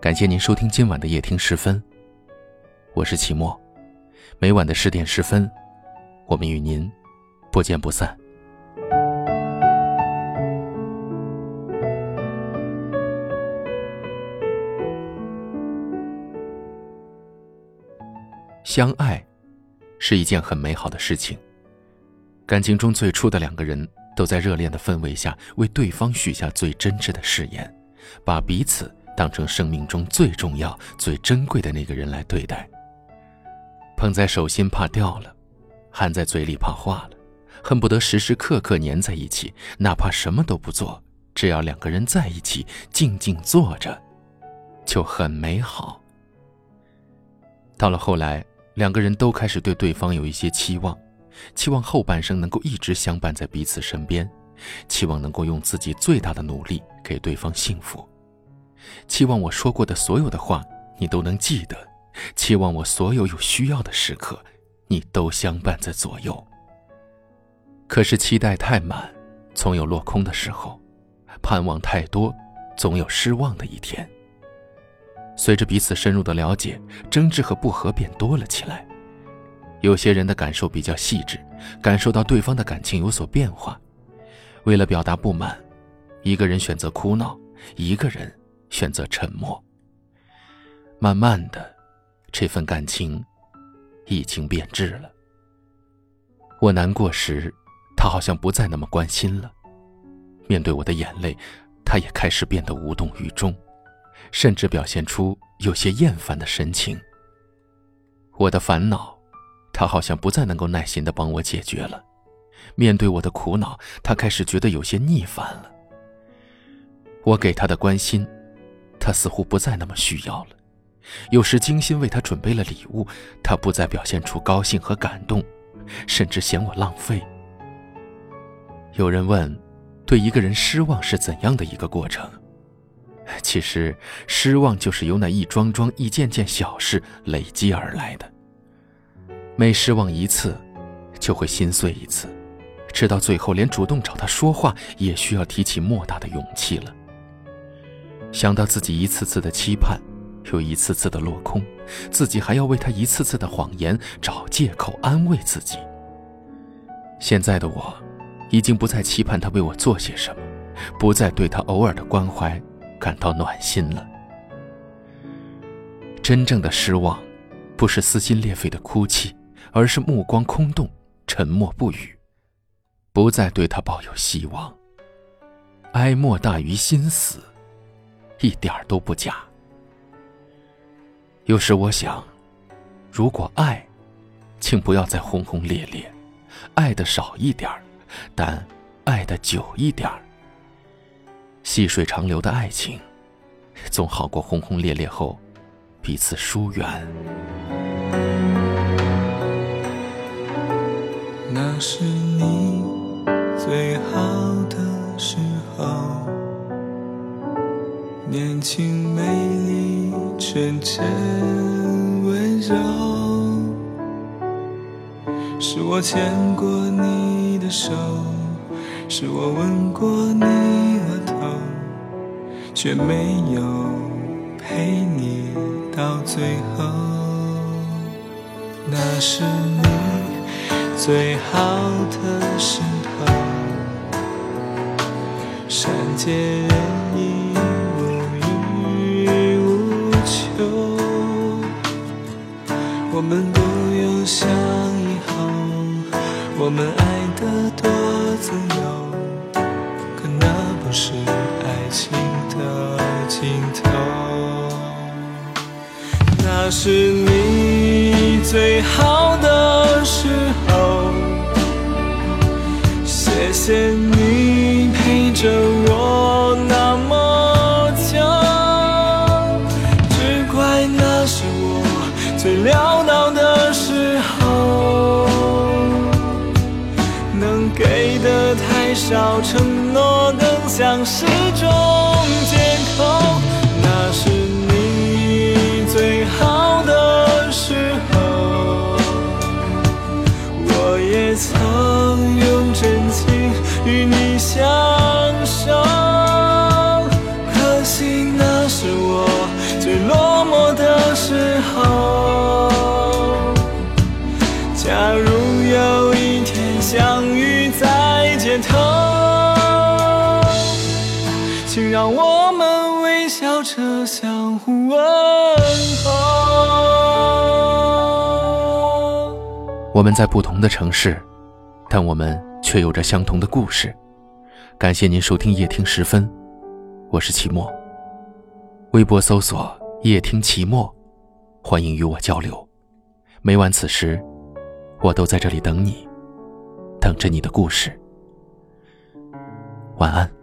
感谢您收听今晚的夜听十分，我是齐墨。每晚的十点十分，我们与您不见不散。相爱是一件很美好的事情。感情中最初的两个人都在热恋的氛围下，为对方许下最真挚的誓言，把彼此。当成生命中最重要、最珍贵的那个人来对待。捧在手心怕掉了，含在嘴里怕化了，恨不得时时刻刻粘在一起，哪怕什么都不做，只要两个人在一起静静坐着，就很美好。到了后来，两个人都开始对对方有一些期望，期望后半生能够一直相伴在彼此身边，期望能够用自己最大的努力给对方幸福。期望我说过的所有的话，你都能记得；期望我所有有需要的时刻，你都相伴在左右。可是期待太满，总有落空的时候；盼望太多，总有失望的一天。随着彼此深入的了解，争执和不和便多了起来。有些人的感受比较细致，感受到对方的感情有所变化，为了表达不满，一个人选择哭闹，一个人。选择沉默。慢慢的，这份感情已经变质了。我难过时，他好像不再那么关心了；面对我的眼泪，他也开始变得无动于衷，甚至表现出有些厌烦的神情。我的烦恼，他好像不再能够耐心的帮我解决了；面对我的苦恼，他开始觉得有些腻烦了。我给他的关心。他似乎不再那么需要了，有时精心为他准备了礼物，他不再表现出高兴和感动，甚至嫌我浪费。有人问，对一个人失望是怎样的一个过程？其实，失望就是由那一桩桩、一件件小事累积而来的。每失望一次，就会心碎一次，直到最后，连主动找他说话也需要提起莫大的勇气了。想到自己一次次的期盼，又一次次的落空，自己还要为他一次次的谎言找借口安慰自己。现在的我，已经不再期盼他为我做些什么，不再对他偶尔的关怀感到暖心了。真正的失望，不是撕心裂肺的哭泣，而是目光空洞，沉默不语，不再对他抱有希望。哀莫大于心死。一点都不假。有时我想，如果爱，请不要再轰轰烈烈，爱的少一点但爱的久一点细水长流的爱情，总好过轰轰烈烈后彼此疏远。那是你最好的时候。年轻、美丽、纯真、温柔，是我牵过你的手，是我吻过你额头，却没有陪你到最后。那是你最好的时候，善解人意。我们不用想以后，我们爱得多自由，可那不是爱情的尽头。那是你最好的少承诺更像是种借口，那是你最好的时候，我也曾用真情与你让我们微笑着相互问候。我们在不同的城市，但我们却有着相同的故事。感谢您收听夜听时分，我是齐墨。微博搜索“夜听齐墨”，欢迎与我交流。每晚此时，我都在这里等你，等着你的故事。晚安。